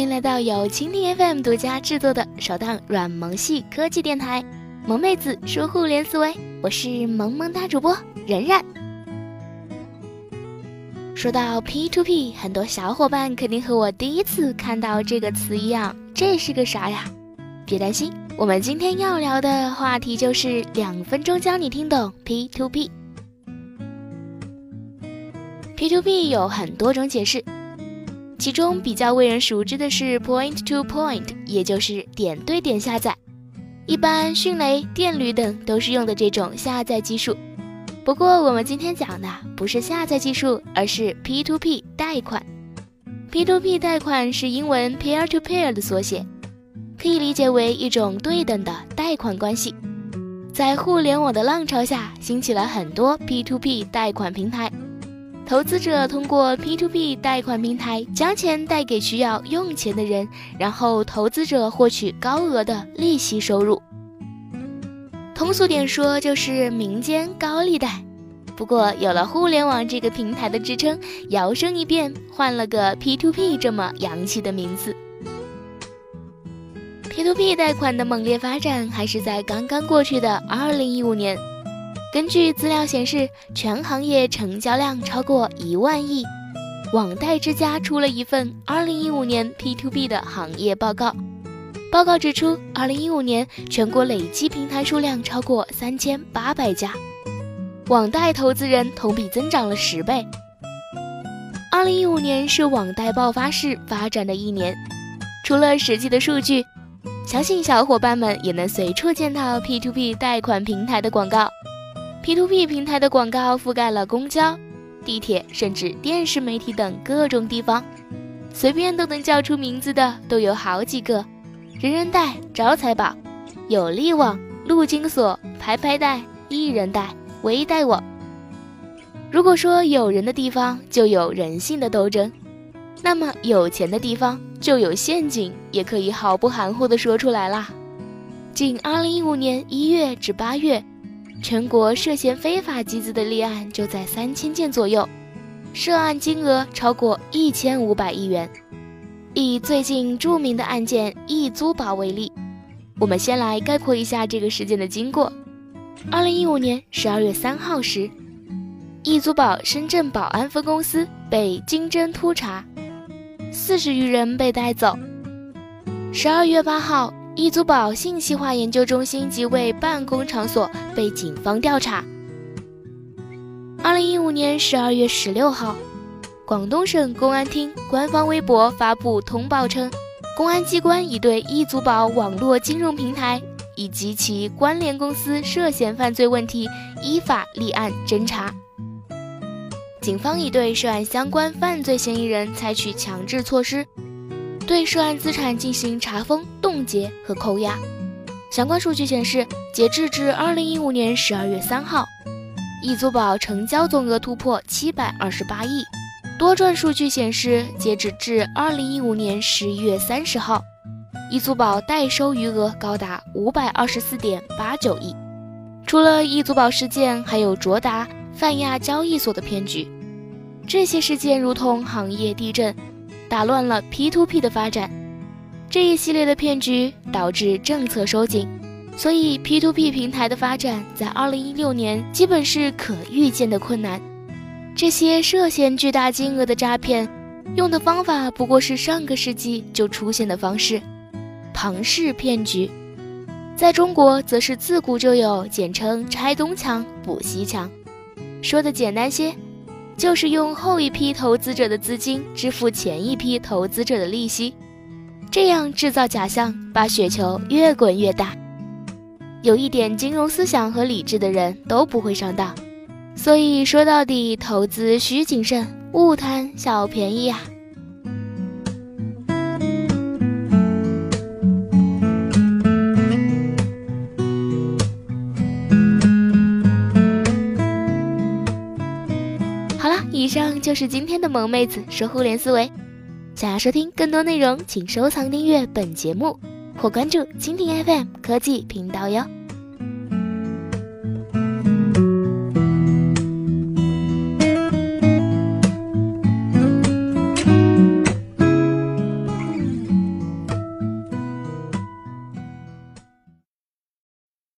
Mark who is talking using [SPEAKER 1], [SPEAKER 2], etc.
[SPEAKER 1] 欢迎来到由蜻蜓 FM 独家制作的首档软萌系科技电台《萌妹子说互联思维》，我是萌萌哒主播冉冉。说到 P to P，很多小伙伴肯定和我第一次看到这个词一样，这是个啥呀？别担心，我们今天要聊的话题就是两分钟教你听懂 P to P。P to P 有很多种解释，其中比较为人熟知的是 Point to Point，也就是点对点下载。一般迅雷、电驴等都是用的这种下载技术。不过我们今天讲的不是下载技术，而是 P to P 贷款。P to P 贷款是英文 Peer to Peer 的缩写，可以理解为一种对等的贷款关系。在互联网的浪潮下，兴起了很多 P to P 贷款平台。投资者通过 P2P 贷款平台将钱贷给需要用钱的人，然后投资者获取高额的利息收入。通俗点说，就是民间高利贷。不过有了互联网这个平台的支撑，摇身一变换了个 P2P 这么洋气的名字。P2P 贷款的猛烈发展还是在刚刚过去的2015年。根据资料显示，全行业成交量超过一万亿。网贷之家出了一份二零一五年 P2P 的行业报告，报告指出，二零一五年全国累计平台数量超过三千八百家，网贷投资人同比增长了十倍。二零一五年是网贷爆发式发展的一年，除了实际的数据，相信小伙伴们也能随处见到 P2P 贷款平台的广告。P to P 平台的广告覆盖了公交、地铁，甚至电视媒体等各种地方，随便都能叫出名字的都有好几个：人人贷、招财宝、有利网、陆金所、拍拍贷、一人贷、微贷网。如果说有人的地方就有人性的斗争，那么有钱的地方就有陷阱，也可以毫不含糊地说出来啦。仅2015年1月至8月。全国涉嫌非法集资的立案就在三千件左右，涉案金额超过一千五百亿元。以最近著名的案件易租宝为例，我们先来概括一下这个事件的经过。二零一五年十二月三号时，易租宝深圳宝安分公司被经侦突查，四十余人被带走。十二月八号。易租宝信息化研究中心即为办公场所被警方调查。二零一五年十二月十六号，广东省公安厅官方微博发布通报称，公安机关已对易租宝网络金融平台以及其关联公司涉嫌犯罪问题依法立案侦查。警方已对涉案相关犯罪嫌疑人采取强制措施。对涉案资产进行查封、冻结和扣押。相关数据显示，截至至二零一五年十二月三号，易租宝成交总额突破七百二十八亿。多赚数据显示，截止至二零一五年十一月三十号，易租宝代收余额高达五百二十四点八九亿。除了易租宝事件，还有卓达、泛亚交易所的骗局。这些事件如同行业地震。打乱了 P2P 的发展，这一系列的骗局导致政策收紧，所以 P2P 平台的发展在2016年基本是可预见的困难。这些涉嫌巨大金额的诈骗，用的方法不过是上个世纪就出现的方式——庞氏骗局。在中国，则是自古就有，简称拆东墙补西墙。说的简单些。就是用后一批投资者的资金支付前一批投资者的利息，这样制造假象，把雪球越滚越大。有一点金融思想和理智的人都不会上当，所以说到底，投资需谨慎，勿贪小便宜呀。以上就是今天的萌妹子说互联思维。想要收听更多内容，请收藏订阅本节目或关注蜻蜓 FM 科技频道哟。